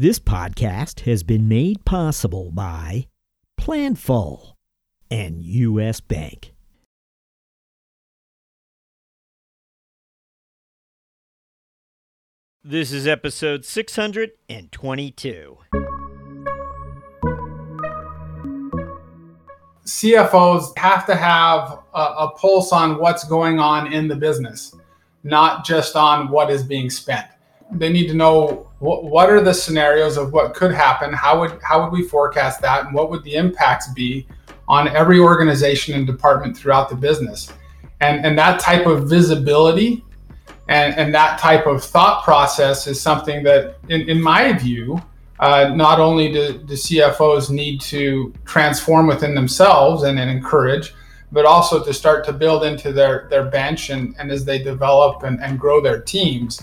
This podcast has been made possible by Planful and U.S. Bank. This is episode 622. CFOs have to have a, a, pulse on what's going on in the business, not just on what is being spent. They need to know what, what are the scenarios of what could happen? How would how would we forecast that? And what would the impacts be on every organization and department throughout the business? And and that type of visibility and, and that type of thought process is something that in, in my view uh, not only do the cfos need to transform within themselves and, and encourage but also to start to build into their their bench and, and as they develop and, and grow their teams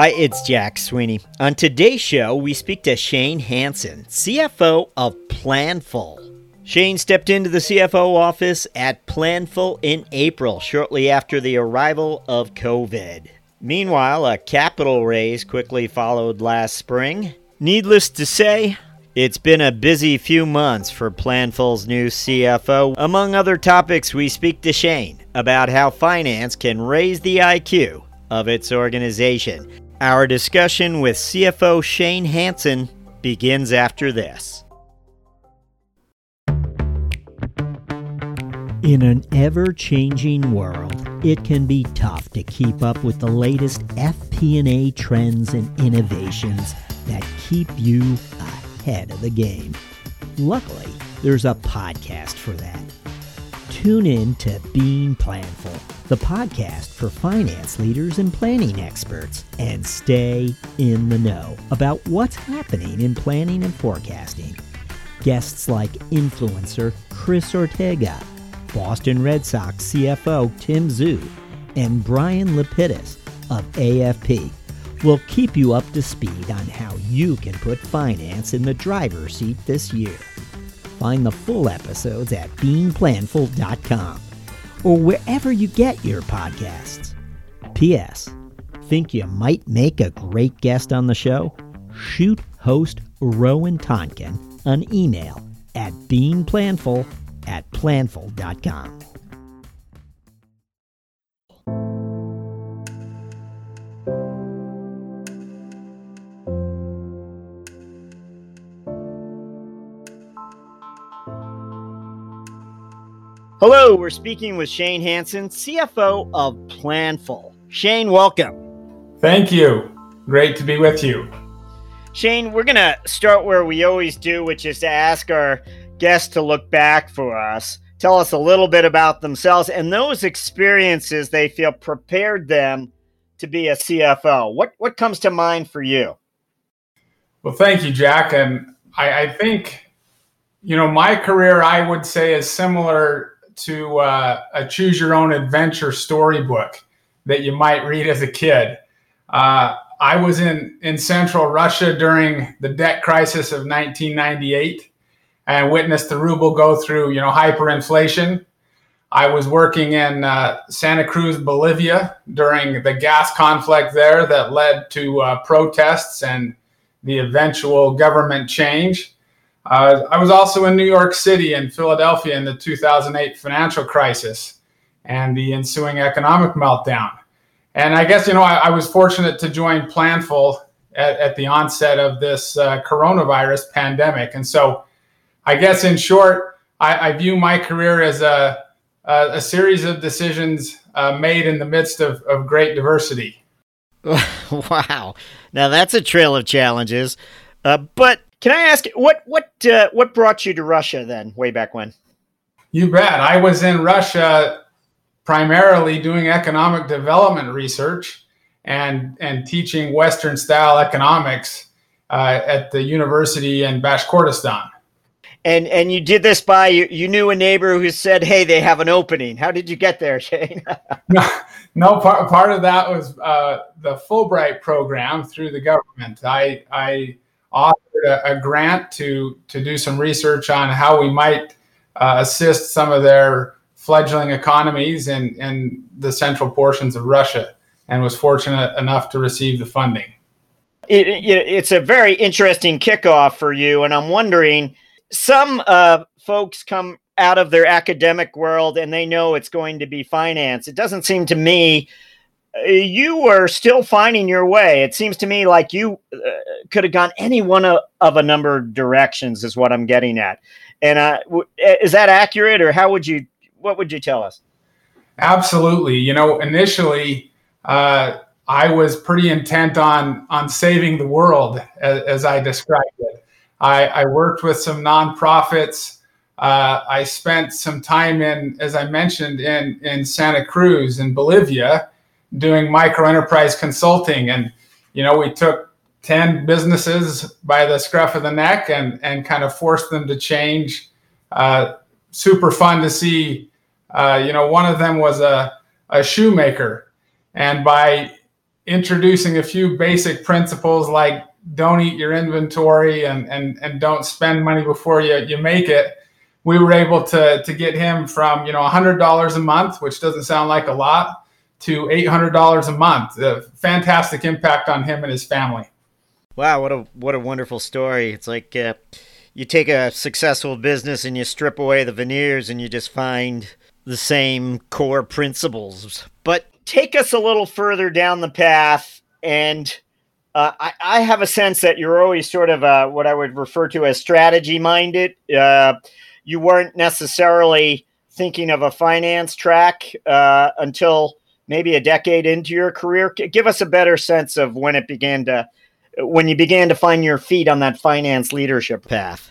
Hi, it's Jack Sweeney. On today's show, we speak to Shane Hansen, CFO of Planful. Shane stepped into the CFO office at Planful in April, shortly after the arrival of COVID. Meanwhile, a capital raise quickly followed last spring. Needless to say, it's been a busy few months for Planful's new CFO. Among other topics, we speak to Shane about how finance can raise the IQ of its organization. Our discussion with CFO Shane Hansen begins after this. In an ever changing world, it can be tough to keep up with the latest FP&A trends and innovations that keep you ahead of the game. Luckily, there's a podcast for that. Tune in to Being Planful the podcast for finance leaders and planning experts, and stay in the know about what's happening in planning and forecasting. Guests like influencer Chris Ortega, Boston Red Sox CFO Tim Zue, and Brian Lapidus of AFP will keep you up to speed on how you can put finance in the driver's seat this year. Find the full episodes at beingplanful.com or wherever you get your podcasts. P.S. Think you might make a great guest on the show? Shoot host Rowan Tonkin an email at beingplanful at planful.com. Hello, we're speaking with Shane Hansen, CFO of Planful. Shane, welcome. Thank you. Great to be with you. Shane, we're going to start where we always do, which is to ask our guests to look back for us, tell us a little bit about themselves and those experiences they feel prepared them to be a CFO. What what comes to mind for you? Well, thank you, Jack. And I, I think, you know, my career, I would say, is similar to uh, a choose your own adventure storybook that you might read as a kid. Uh, I was in, in central Russia during the debt crisis of 1998 and witnessed the ruble go through, you know, hyperinflation. I was working in uh, Santa Cruz, Bolivia during the gas conflict there that led to uh, protests and the eventual government change. Uh, I was also in New York City and Philadelphia in the 2008 financial crisis and the ensuing economic meltdown. And I guess, you know, I, I was fortunate to join Planful at, at the onset of this uh, coronavirus pandemic. And so I guess in short, I, I view my career as a, a, a series of decisions uh, made in the midst of, of great diversity. wow. Now that's a trail of challenges. Uh, but can I ask what what uh, what brought you to Russia then, way back when? You bet. I was in Russia primarily doing economic development research and and teaching Western style economics uh, at the university in Bashkortostan. And and you did this by you, you knew a neighbor who said, "Hey, they have an opening." How did you get there, Shane? no, no part part of that was uh, the Fulbright program through the government. I I authored a, a, grant to to do some research on how we might uh, assist some of their fledgling economies in, in the central portions of Russia and was fortunate enough to receive the funding. It, it, it's a very interesting kickoff for you. And I'm wondering some uh, folks come out of their academic world and they know it's going to be finance. It doesn't seem to me you were still finding your way. It seems to me like you uh, could have gone any one of, of, a number of directions, is what I'm getting at. And uh, w- is that accurate, or how would you? What would you tell us? Absolutely. You know, initially, uh, I was pretty intent on on saving the world, as, as I described it. I, I, worked with some nonprofits. Uh, I spent some time in, as I mentioned, in in Santa Cruz in Bolivia doing micro enterprise consulting. And, you know, we took 10 businesses by the scruff of the neck and, and kind of forced them to change. Uh, super fun to see. Uh, you know, one of them was a, a shoemaker. And by introducing a few basic principles like don't eat your inventory and, and, and don't spend money before you, you make it, we were able to, to get him from, you know, $100 a month, which doesn't sound like a lot, to $800 a month. A fantastic impact on him and his family. Wow, what a what a wonderful story. It's like uh, you take a successful business and you strip away the veneers and you just find the same core principles. But take us a little further down the path and uh, I, I, have a sense that you're always sort of uh, what I would refer to as strategy minded. Uh, you weren't necessarily thinking of a finance track uh, until maybe a decade into your career. Give us a better sense of when it began to, when you began to find your feet on that finance leadership path.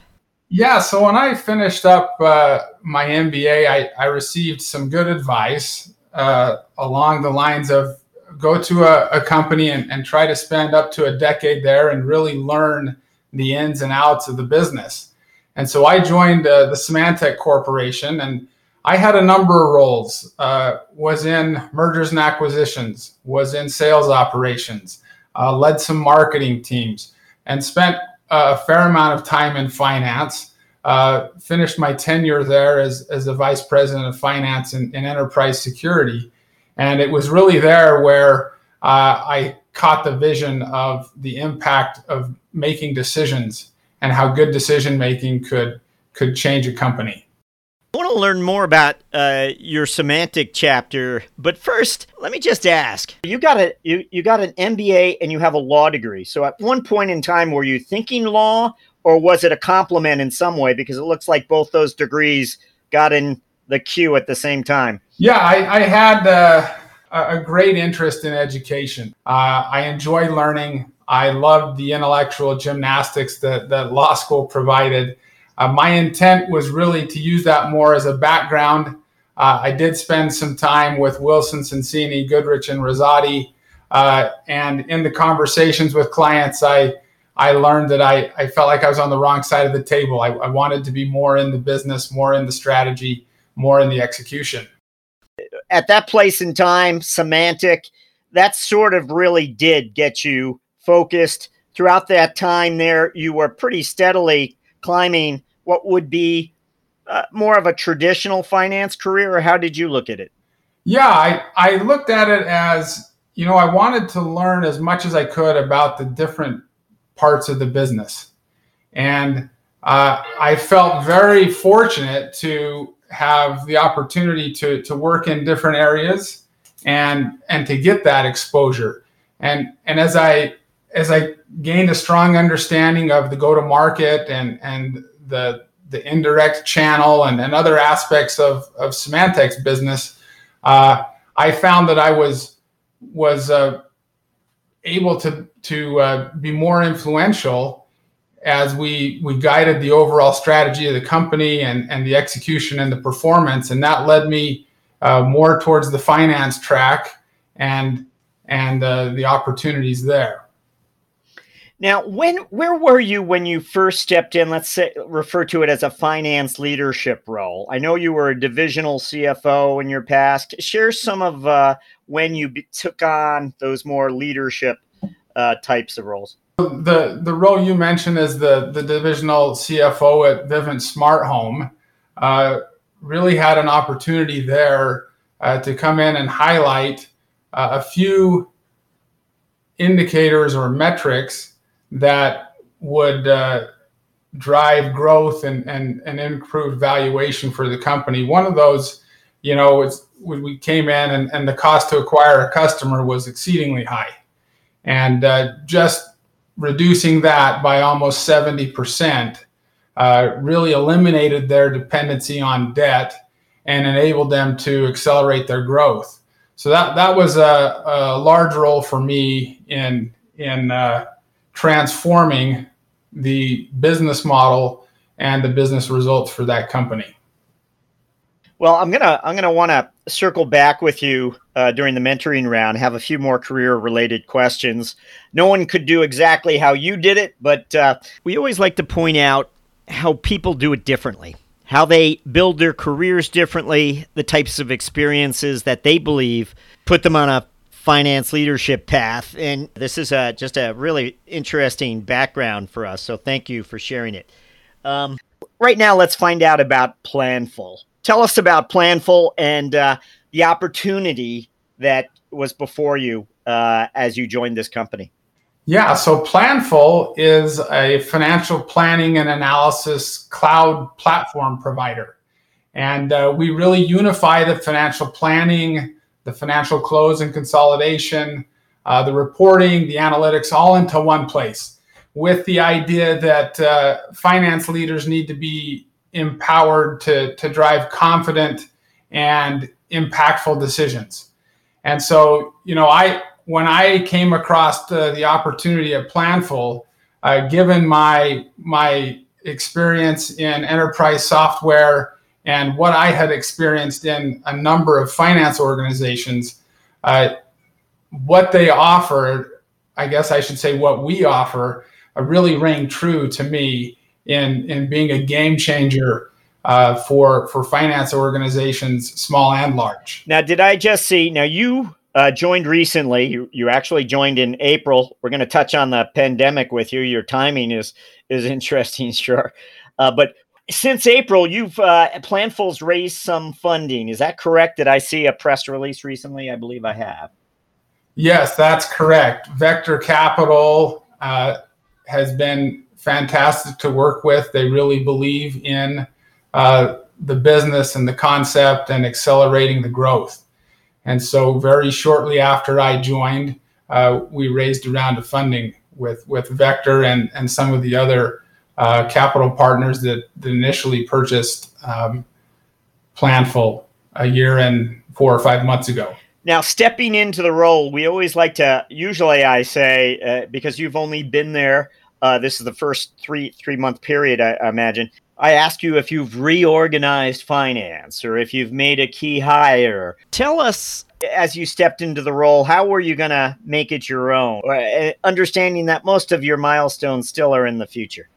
Yeah, so when I finished up uh, my MBA, I, I, received some good advice uh, along the lines of go to a, a company and, and, try to spend up to a decade there and really learn the ins and outs of the business. And so I joined uh, the Symantec Corporation and I had a number of roles. Uh, was in mergers and acquisitions, was in sales operations, uh, led some marketing teams, and spent a fair amount of time in finance. Uh, finished my tenure there as, as the vice president of finance and, enterprise security. And it was really there where uh, I caught the vision of the impact of making decisions and how good decision making could could change a company. I want to learn more about uh, your Symantec chapter, but first, let me just ask: you got a you, you got an MBA and you have a law degree. So, at one point in time, were you thinking law, or was it a complement in some way? Because it looks like both those degrees got in the queue at the same time. Yeah, I, I had uh, a great interest in education. Uh, I enjoy learning. I loved the intellectual gymnastics that that law school provided. Uh, my intent was really to use that more as a background. Uh, I did spend some time with Wilson, Sonsini, Goodrich, and Rosati. Uh, and in the conversations with clients, I, I learned that I, I felt like I was on the wrong side of the table. I, I wanted to be more in the business, more in the strategy, more in the execution. At that place in time, Symantec, that sort of really did get you focused. Throughout that time there, you were pretty steadily climbing what would be uh, more of a traditional finance career, or how did you look at it? Yeah, I, I looked at it as, you know, I wanted to learn as much as I could about the different parts of the business. And uh, I felt very fortunate to have the opportunity to, to work in different areas and and to get that exposure. And and as I as I gained a strong understanding of the go to market and and the the indirect channel and, and other aspects of, of Symantec's business, uh, I found that I was was uh, able to to uh, be more influential as we we guided the overall strategy of the company and and the execution and the performance, and that led me uh, more towards the finance track and and uh, the opportunities there. Now, when where were you when you first stepped in? Let's say refer to it as a finance leadership role. I know you were a divisional CFO in your past. Share some of uh, when you be- took on those more leadership uh, types of roles. The the role you mentioned is the the divisional CFO at Vivint Smart Home. uh, really had an opportunity there uh, to come in and highlight uh, a few indicators or metrics that would uh, drive growth and, and, and improve valuation for the company. One of those, you know, was when we came in and, and the cost to acquire a customer was exceedingly high. And uh, just reducing that by almost 70% uh, really eliminated their dependency on debt and enabled them to accelerate their growth. So that, that was a, a large role for me in, in uh, transforming the business model and the business results for that company. Well, I'm gonna I'm gonna want to circle back with you uh, during the mentoring round. Have a few more career related questions. No one could do exactly how you did it, but uh, we always like to point out how people do it differently, how they build their careers differently, the types of experiences that they believe put them on a finance leadership path. And this is a, just a really interesting background for us. So thank you for sharing it. Um, right now, let's find out about Planful tell us about Planful and uh, the opportunity that was before you uh, as you joined this company. Yeah, so Planful is a financial planning and analysis cloud platform provider. And uh, we really unify the financial planning, the financial close and consolidation, uh, the reporting, the analytics all into one place with the idea that uh, finance leaders need to be empowered to, to drive confident and impactful decisions. And so, you know, I when I came across the, the opportunity at Planful, uh, given my my experience in enterprise software and what I had experienced in a number of finance organizations, uh, what they offer, I guess I should say, what we offer, uh, really rang true to me in in being a game changer uh, for for finance organizations, small and large. Now, did I just see? Now you uh, joined recently. You you actually joined in April. We're going to touch on the pandemic with you. Your timing is is interesting, sure, uh, but. Since April, you've uh, Planful's raised some funding. Is that correct? Did I see a press release recently? I believe I have. Yes, that's correct. Vector Capital uh, has been fantastic to work with. They really believe in uh, the business and the concept and accelerating the growth. And so, very shortly after I joined, uh, we raised a round of funding with with Vector and and some of the other uh, capital partners that, that initially purchased um, Planful a year and four or five months ago. Now, stepping into the role, we always like to. Usually, I say uh, because you've only been there uh, this is the first three three month period, I, I, imagine. I ask you if you've reorganized finance or if you've made a key hire. Tell us, as you stepped into the role, how were you going to make it your own? Uh, understanding that most of your milestones still are in the future.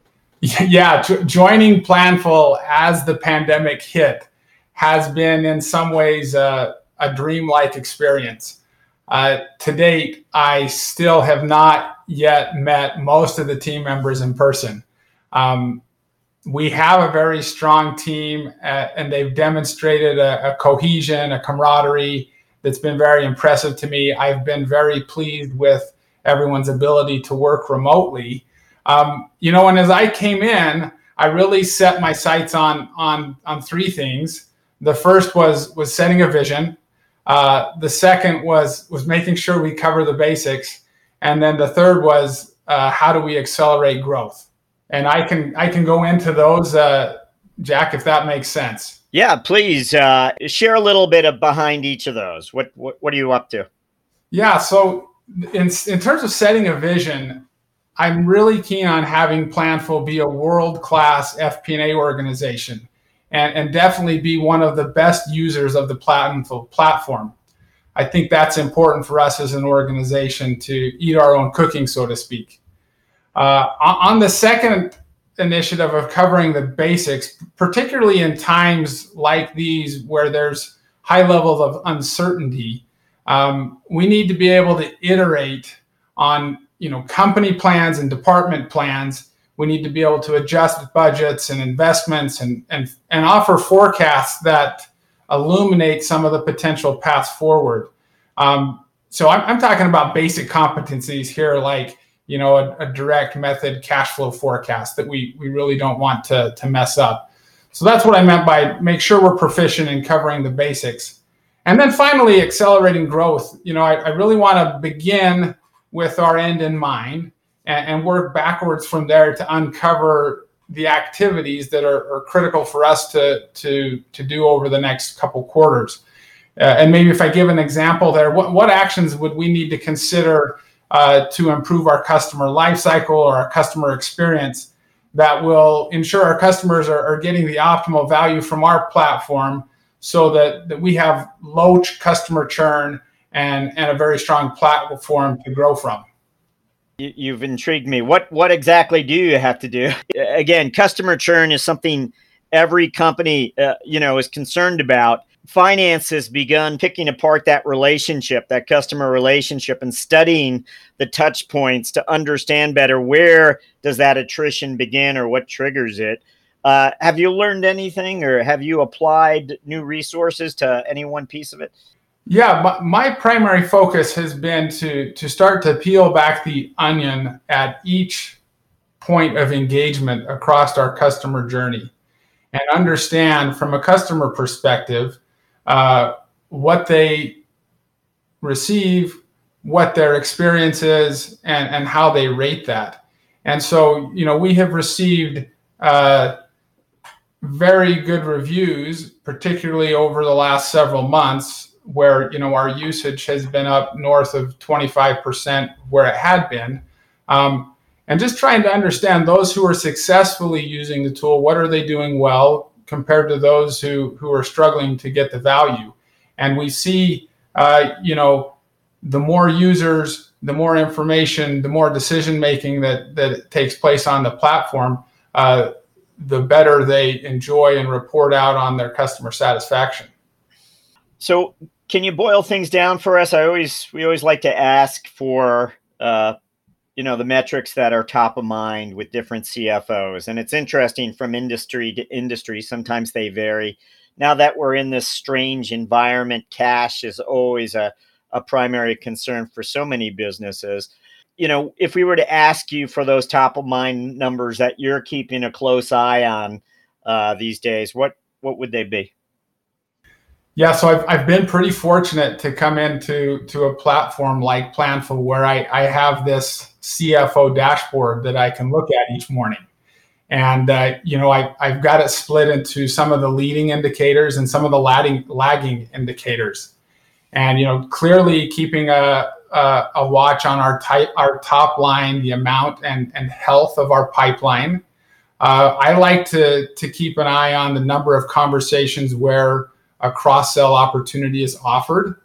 Yeah, joining Planful as the pandemic hit has been in some ways uh, a dreamlike experience. Uh, to date, I still have not yet met most of the team members in person. Um, we have a very strong team, uh, and they've demonstrated a, a, cohesion, a camaraderie that's been very impressive to me. I've been very pleased with everyone's ability to work remotely. Um, you know, and as I came in, I really set my sights on on on three things. The first was was setting a vision. Uh, the second was was making sure we cover the basics, and then the third was uh, how do we accelerate growth? And I can I can go into those, uh, Jack, if that makes sense. Yeah, please uh, share a little bit of behind each of those. What what, what are you up to? Yeah, so in in terms of setting a vision, I'm really keen on having Planful be a world class FP&A organization and, and definitely be one of the best users of the Planful platform. I think that's important for us as an organization to eat our own cooking, so to speak. Uh, on the second initiative of covering the basics, particularly in times like these where there's high levels of uncertainty, um, we need to be able to iterate on you know company plans and department plans We need to be able to adjust budgets and investments and, and, and offer forecasts that illuminate some of the potential paths forward. Um, so I'm, I'm, talking about basic competencies here, like you know a, a, direct method cash flow forecast that we we really don't want to to mess up. So that's what I meant by make sure we're proficient in covering the basics. And then finally, accelerating growth. You know, I, I really want to begin with our end in mind and, and, work backwards from there to uncover the activities that are, are, critical for us to, to, to do over the next couple quarters. Uh, and maybe if I give an example there, what, what actions would we need to consider uh, to improve our customer lifecycle or our customer experience that will ensure our customers are, are getting the optimal value from our platform so that, that we have low customer churn and, and a very strong platform to grow from. You've intrigued me. What what exactly do you have to do? Again, customer churn is something every company uh, you know is concerned about. Finance has begun picking apart that relationship, that customer relationship, and studying the touch points to understand better where does that attrition begin or what triggers it. Uh, have you learned anything or have you applied new resources to any one piece of it? Yeah, my, my, primary focus has been to to start to peel back the onion at each point of engagement across our customer journey and understand from a customer perspective uh, what they receive, what their experience is, and, and how they rate that. And so, you know, we have received uh, very good reviews, particularly over the last several months, where you know our usage has been up north of 25% where it had been. Um, and just trying to understand those who are successfully using the tool, what are they doing well compared to those who who are struggling to get the value. And we see, uh, you know, the more users, the more information, the more decision making that that takes place on the platform. Uh, the better they enjoy and report out on their customer satisfaction. So, can you boil things down for us? I always we always like to ask for uh, you know the metrics that are top of mind with different CFOs, and it's interesting from industry to industry. Sometimes they vary. Now that we're in this strange environment, cash is always a, a primary concern for so many businesses you know, if we were to ask you for those top of mind numbers that you're keeping a close eye on uh, these days, what what would they be? Yeah, so I've, I've been pretty fortunate to come into to a platform like Planful where I, I have this CFO dashboard that I can look at each morning. And, uh, you know, I, I've got it split into some of the leading indicators and some of the lagging, lagging indicators. And, you know, clearly keeping a, uh, a watch on our type, our top line, the amount and, and health of our pipeline. Uh, I like to to keep an eye on the number of conversations where a cross sell opportunity is offered,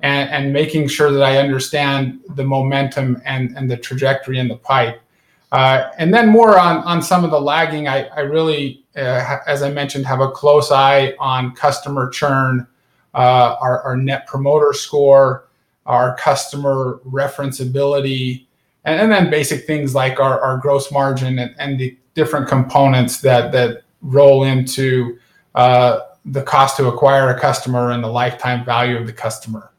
and, and making sure that I understand the momentum and, and the trajectory in the pipe. Uh, and then more on, on some of the lagging, I, I really, uh, as I mentioned, have a close eye on customer churn, uh, our, our net promoter score, our customer referenceability, and, and then basic things like our, our gross margin and, and the different components that that roll into uh, the cost to acquire a customer and the lifetime value of the customer.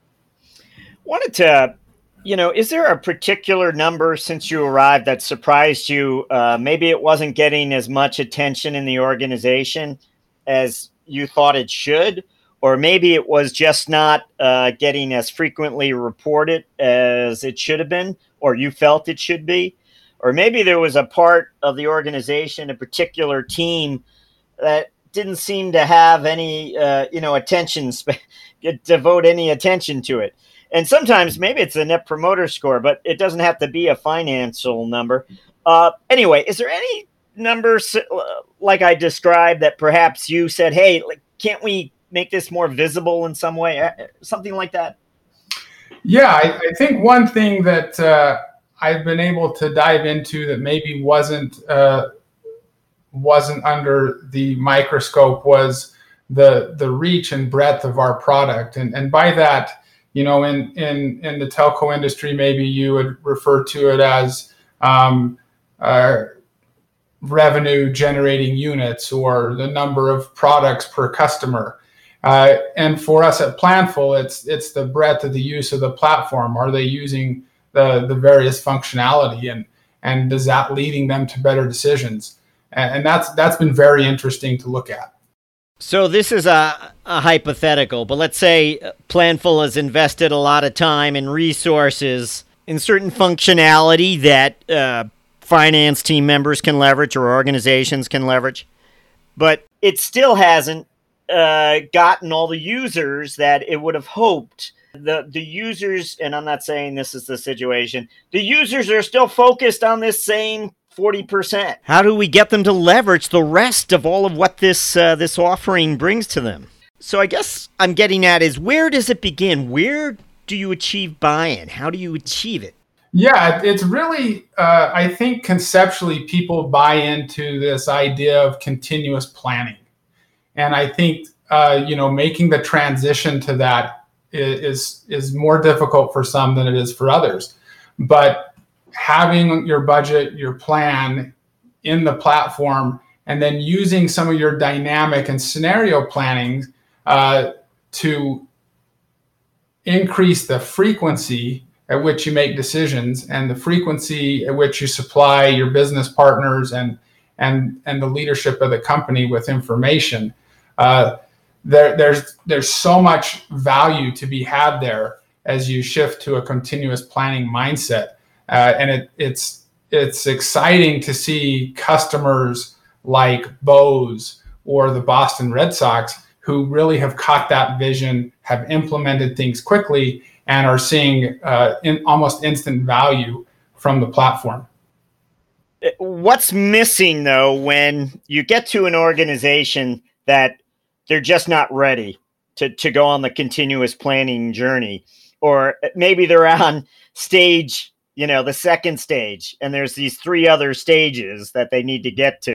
Wanted to, you know, is there a particular number since you arrived that surprised you? Uh, maybe it wasn't getting as much attention in the organization as you thought it should, or maybe it was just not uh, getting as frequently reported as it should have been, or you felt it should be, or maybe there was a part of the organization, a particular team that didn't seem to have any, uh, you know, attention, devote any attention to it. And sometimes maybe it's a net promoter score, but it doesn't have to be a financial number. Uh, anyway, is there any numbers like I described that perhaps you said, hey, like, can't we make this more visible in some way, uh, something like that? Yeah, I, I think one thing that uh, I've been able to dive into that maybe wasn't uh, wasn't under the microscope was the the reach and breadth of our product, and and by that, you know, in in in the telco industry, maybe you would refer to it as um, uh, revenue generating units or the number of products per customer. Uh, and for us at Planful, it's it's the breadth of the use of the platform. Are they using the the various functionality and and is that leading them to better decisions? And, that's that's been very interesting to look at. So this is a, a hypothetical, but let's say Planful has invested a lot of time and resources in certain functionality that uh, finance team members can leverage or organizations can leverage, but it still hasn't uh, gotten all the users that it would have hoped. The the users, and I'm not saying this is the situation. The users are still focused on this same 40%. How do we get them to leverage the rest of all of what this uh, this offering brings to them? So I guess I'm getting at is where does it begin? Where do you achieve buy-in? How do you achieve it? Yeah, it's really uh, I think conceptually people buy into this idea of continuous planning, and I think uh, you know making the transition to that is is more difficult for some than it is for others. But having your budget, your plan in the platform, and then using some of your dynamic and scenario planning uh, to increase the frequency at which you make decisions and the frequency at which you supply your business partners and and and the leadership of the company with information. Uh, there, there's there's so much value to be had there as you shift to a continuous planning mindset uh, and it, it's it's exciting to see customers like Bose or the Boston Red Sox who really have caught that vision, have implemented things quickly, and are seeing uh, in almost instant value from the platform. What's missing though when you get to an organization that they're just not ready to, to go on the continuous planning journey, or maybe they're on stage you know, the second stage, and there's these three other stages that they need to get to.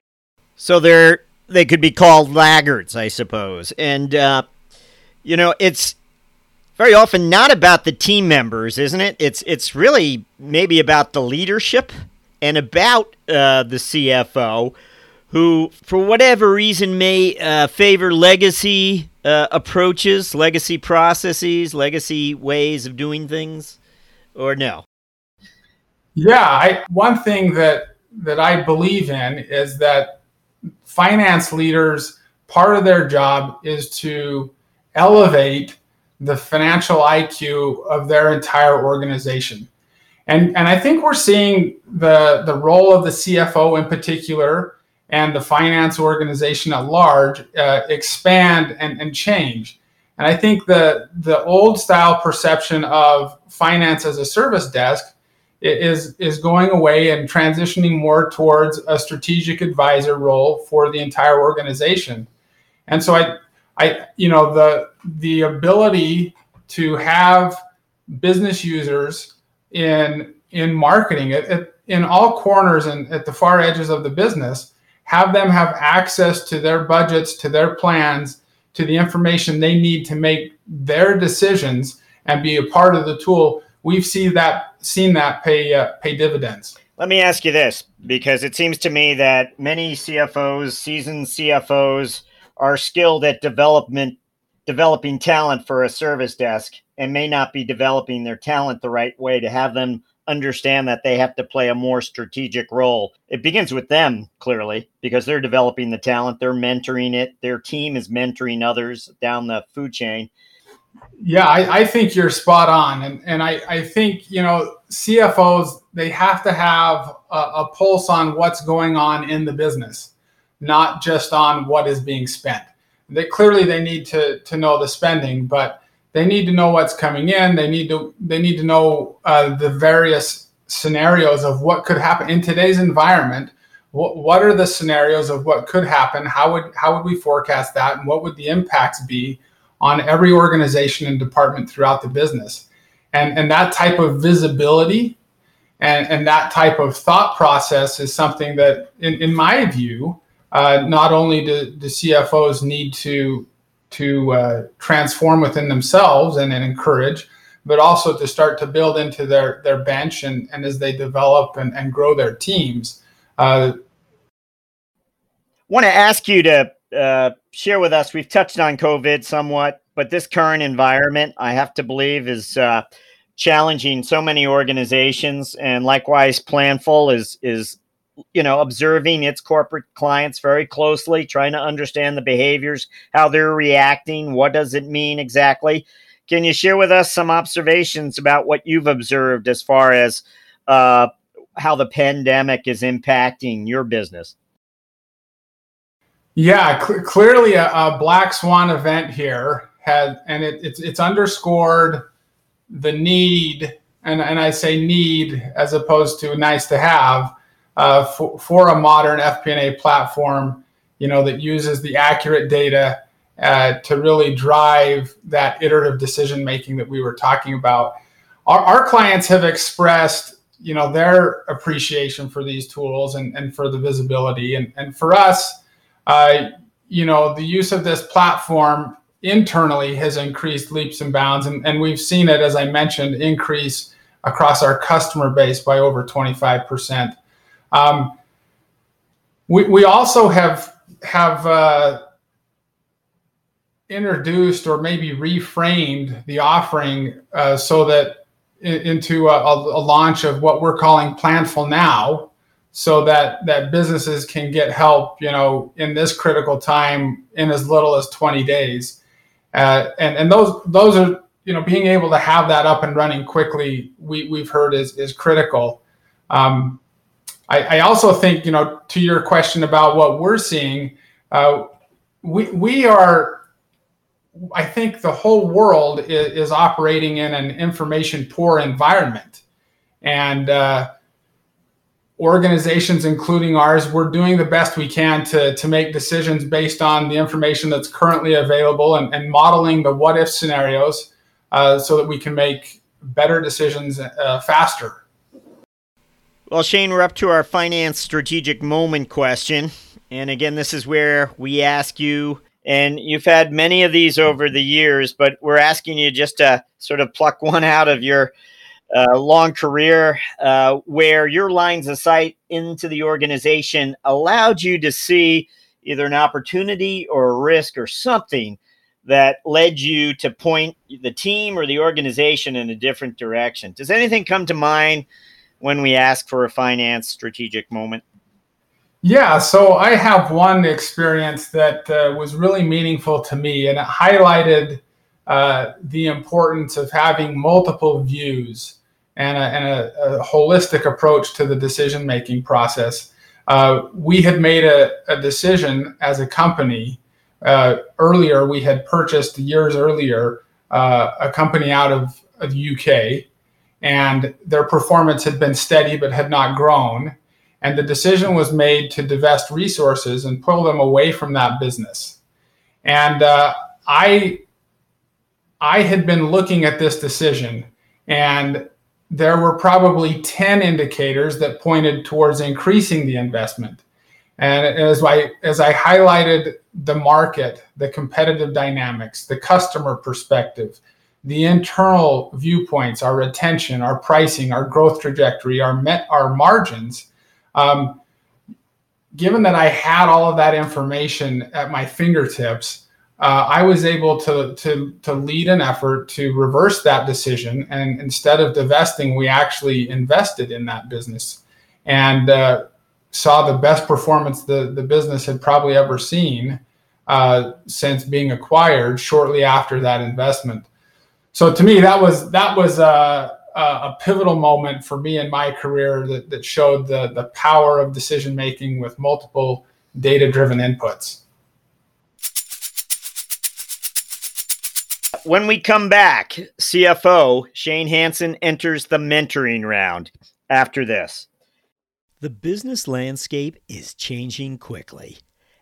So they're they could be called laggards, I suppose. And uh, you know, it's very often not about the team members, isn't it? It's it's really maybe about the leadership and about uh, the CFO, who, for whatever reason, may uh, favor legacy uh, approaches, legacy processes, legacy ways of doing things, or no. Yeah, I, one thing that that I believe in is that finance leaders part of their job is to elevate the financial IQ of their entire organization. And, and I think we're seeing the, the role of the CFO in particular and the finance organization at large uh, expand and, and change. And I think the, the old style perception of finance as a service desk is is going away and transitioning more towards a strategic advisor role for the entire organization. And so I I you know the the ability to have business users in in marketing it, in all corners and at the far edges of the business have them have access to their budgets to their plans to the information they need to make their decisions and be a part of the tool we've seen that seen that pay uh, pay dividends. Let me ask you this, because it seems to me that many CFOs, seasoned CFOs, are skilled at development, developing talent for a service desk, and may not be developing their talent the right way to have them understand that they have to play a more strategic role. It begins with them, clearly, because they're developing the talent, they're mentoring it, their team is mentoring others down the food chain. Yeah, I, I, think you're spot on. And, and I, I think, you know, CFOs, they have to have a, a pulse on what's going on in the business, not just on what is being spent. They clearly they need to, to know the spending, but they need to know what's coming in. They need to they need to know uh, the various scenarios of what could happen in today's environment. What, what are the scenarios of what could happen? How would how would we forecast that, and what would the impacts be? On every organization and department throughout the business. And, and that type of visibility and, and that type of thought process is something that, in, in my view, uh, not only do the CFOs need to, to uh, transform within themselves and, and encourage, but also to start to build into their, their bench and, and as they develop and, and grow their teams. Uh, want to ask you to uh, share with us. We've touched on COVID somewhat, but this current environment, I have to believe, is uh, challenging so many organizations. And likewise, Planful is is you know observing its corporate clients very closely, trying to understand the behaviors, how they're reacting, what does it mean exactly. Can you share with us some observations about what you've observed as far as uh, how the pandemic is impacting your business? Yeah, cl- clearly a, a, black swan event here had, and it, it's it's underscored the need, and and I say need as opposed to nice to have, uh, for, for a modern FP&A platform, you know, that uses the accurate data uh, to really drive that iterative decision making that we were talking about. Our, our clients have expressed you know their appreciation for these tools and, and for the visibility and, and for us uh, you know, the use of this platform internally has increased leaps and bounds. And, and we've seen it, as I mentioned, increase across our customer base by over 25%. Um, we, we also have have uh, introduced or maybe reframed the offering uh, so that into a, a, launch of what we're calling Planful Now, so that that businesses can get help you know in this critical time in as little as 20 days. Uh, and and those those are you know being able to have that up and running quickly we we've heard is is critical. Um, I, I also think you know to your question about what we're seeing uh, we we are I think the whole world is, is operating in an information poor environment. And uh, organizations, including ours, we're doing the best we can to, to make decisions based on the information that's currently available and, and modeling the what if scenarios uh, so that we can make better decisions uh, faster. Well, Shane, we're up to our finance strategic moment question. And again, this is where we ask you, and you've had many of these over the years, but we're asking you just to sort of pluck one out of your uh, long career uh, where your lines of sight into the organization allowed you to see either an opportunity or a risk or something that led you to point the team or the organization in a different direction. Does anything come to mind when we ask for a finance strategic moment? Yeah, so I have one experience that uh, was really meaningful to me, and it highlighted uh, the importance of having multiple views and a, and a, a holistic approach to the decision making process. Uh, we had made a, a, decision as a company uh, earlier. We had purchased years earlier uh, a company out of, of the UK, and their performance had been steady but had not grown. And the decision was made to divest resources and pull them away from that business. And uh, I, I had been looking at this decision, and there were probably 10 indicators that pointed towards increasing the investment. And as I, as I highlighted the market, the competitive dynamics, the customer perspective, the internal viewpoints, our retention, our pricing, our growth trajectory, our met, our margins, um, given that I had all of that information at my fingertips, uh, I was able to, to, to lead an effort to reverse that decision. And instead of divesting, we actually invested in that business and uh, saw the best performance the, the business had probably ever seen uh, since being acquired shortly after that investment. So to me, that was that was a, a pivotal moment for me in my career that, that showed the, the power of decision making with multiple data driven inputs. When we come back, CFO Shane Hansen enters the mentoring round after this. The business landscape is changing quickly.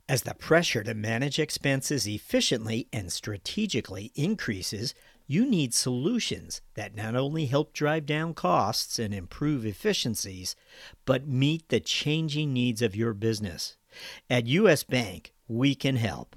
As the pressure to manage expenses efficiently and strategically increases, you need solutions that not only help drive down costs and improve efficiencies, but meet the changing needs of your business. At US Bank, we can help.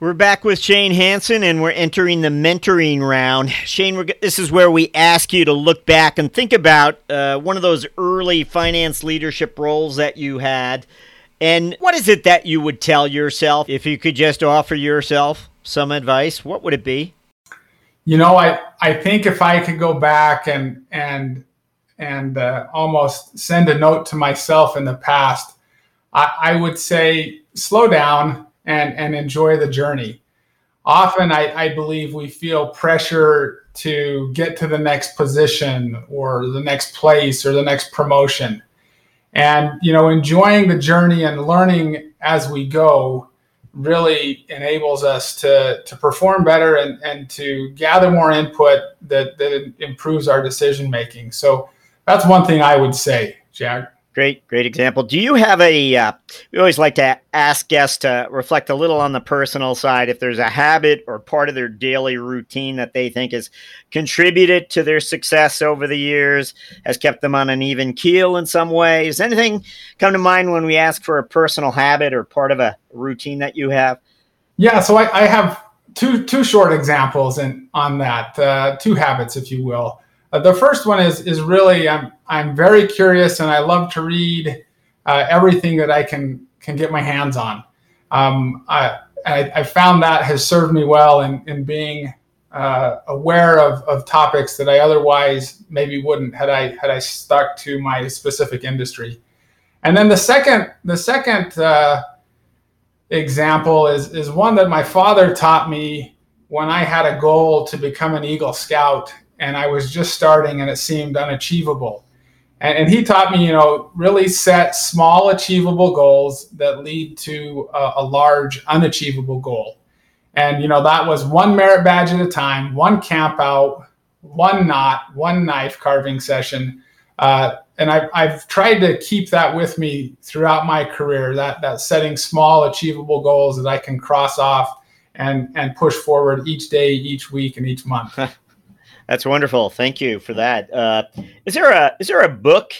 We're back with Shane Hansen and we're entering the mentoring round. Shane, this is where we ask you to look back and think about uh, one of those early finance leadership roles that you had and what is it that you would tell yourself if you could just offer yourself some advice? What would it be? You know, I, I think if I could go back and and and uh, almost send a note to myself in the past, I, I would say slow down and and enjoy the journey. Often, I, I believe we feel pressure to get to the next position or the next place or the next promotion. And you know enjoying the journey and learning as we go really enables us to to perform better and and to gather more input that that improves our decision making so that's one thing i would say jack Great, great example. Do you have a? Uh, we always like to ask guests to reflect a little on the personal side. If there's a habit or part of their daily routine that they think has contributed to their success over the years, has kept them on an even keel in some ways. Anything come to mind when we ask for a personal habit or part of a routine that you have? Yeah, so I, I have two two short examples and on that, uh, two habits, if you will. Uh, the first one is is really I'm I'm very curious and I love to read uh, everything that I can can get my hands on. Um, I, I, I found that has served me well in in being uh, aware of, of topics that I otherwise maybe wouldn't had I had I stuck to my specific industry. And then the second the second uh, example is is one that my father taught me when I had a goal to become an Eagle Scout and I was just starting and it seemed unachievable. And, and he taught me, you know, really set small achievable goals that lead to a, a large unachievable goal. And, you know, that was one merit badge at a time, one camp out, one knot, one knife carving session. Uh, and I've, I've tried to keep that with me throughout my career, that, that setting small achievable goals that I can cross off and, and push forward each day, each week, and each month. That's wonderful. Thank you for that. Uh, is there a is there a book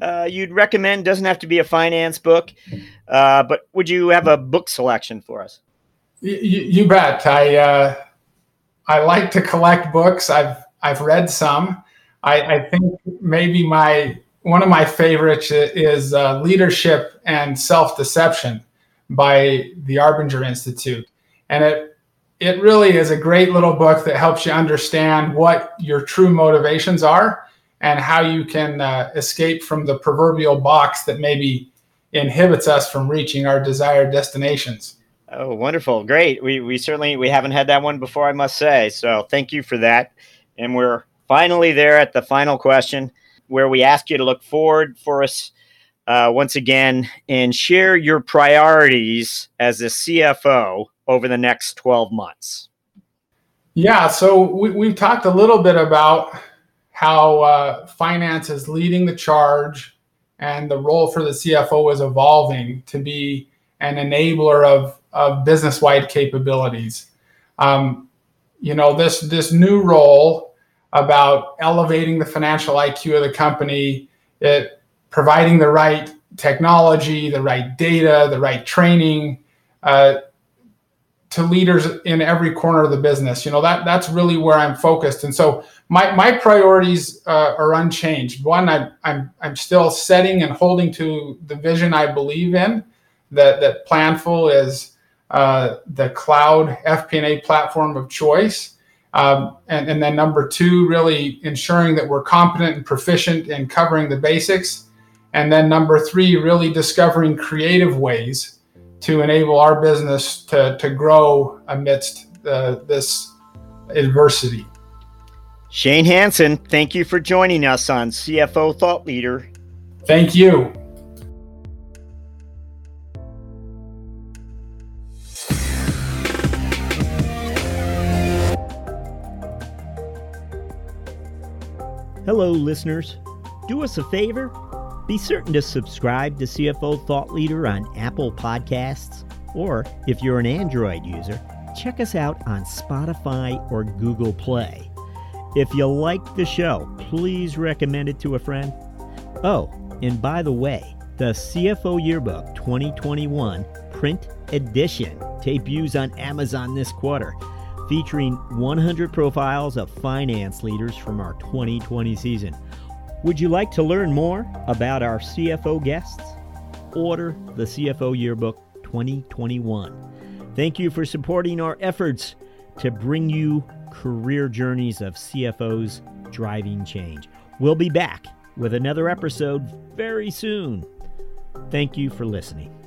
uh, you'd recommend? Doesn't have to be a finance book, uh, but would you have a book selection for us? You, you bet. I uh, I like to collect books. I've I've read some. I, I think maybe my one of my favorites is uh, Leadership and Self Deception by the Arbinger Institute, and it it really is a great little book that helps you understand what your true motivations are and how you can uh, escape from the proverbial box that maybe inhibits us from reaching our desired destinations. Oh, wonderful. Great. We, we certainly, we haven't had that one before, I must say. So thank you for that. And we're finally there at the final question where we ask you to look forward for us uh, once again and share your priorities as a CFO over the next 12 months? Yeah, so we, we've talked a little bit about how uh, finance is leading the charge and the role for the CFO is evolving to be an enabler of, of business wide capabilities. Um, you know, this, this new role about elevating the financial IQ of the company, it, providing the right technology, the right data, the right training, uh, to leaders in every corner of the business. You know that that's really where I'm focused, and so my my priorities uh, are unchanged. One, I, I'm I'm still setting and holding to the vision I believe in. That that Planful is uh, the cloud FP&A platform of choice. Um, and, and then number two, really ensuring that we're competent and proficient in covering the basics. And then number three, really discovering creative ways to enable our business to, to grow amidst uh, this adversity. Shane Hansen, thank you for joining us on CFO Thought Leader. Thank you. Hello, listeners. Do us a favor be certain to subscribe to CFO Thought Leader on Apple Podcasts, Or if you're an Android user, check us out on Spotify or Google Play. If you like the show, please recommend it to a friend. Oh, and by the way, the CFO Yearbook 2021 print edition debuts on Amazon this quarter, featuring 100 profiles of finance leaders from our 2020 season. Would you like to learn more about our CFO guests? Order the CFO Yearbook 2021. Thank you for supporting our efforts to bring you career journeys of CFOs driving change. We'll be back with another episode very soon. Thank you for listening.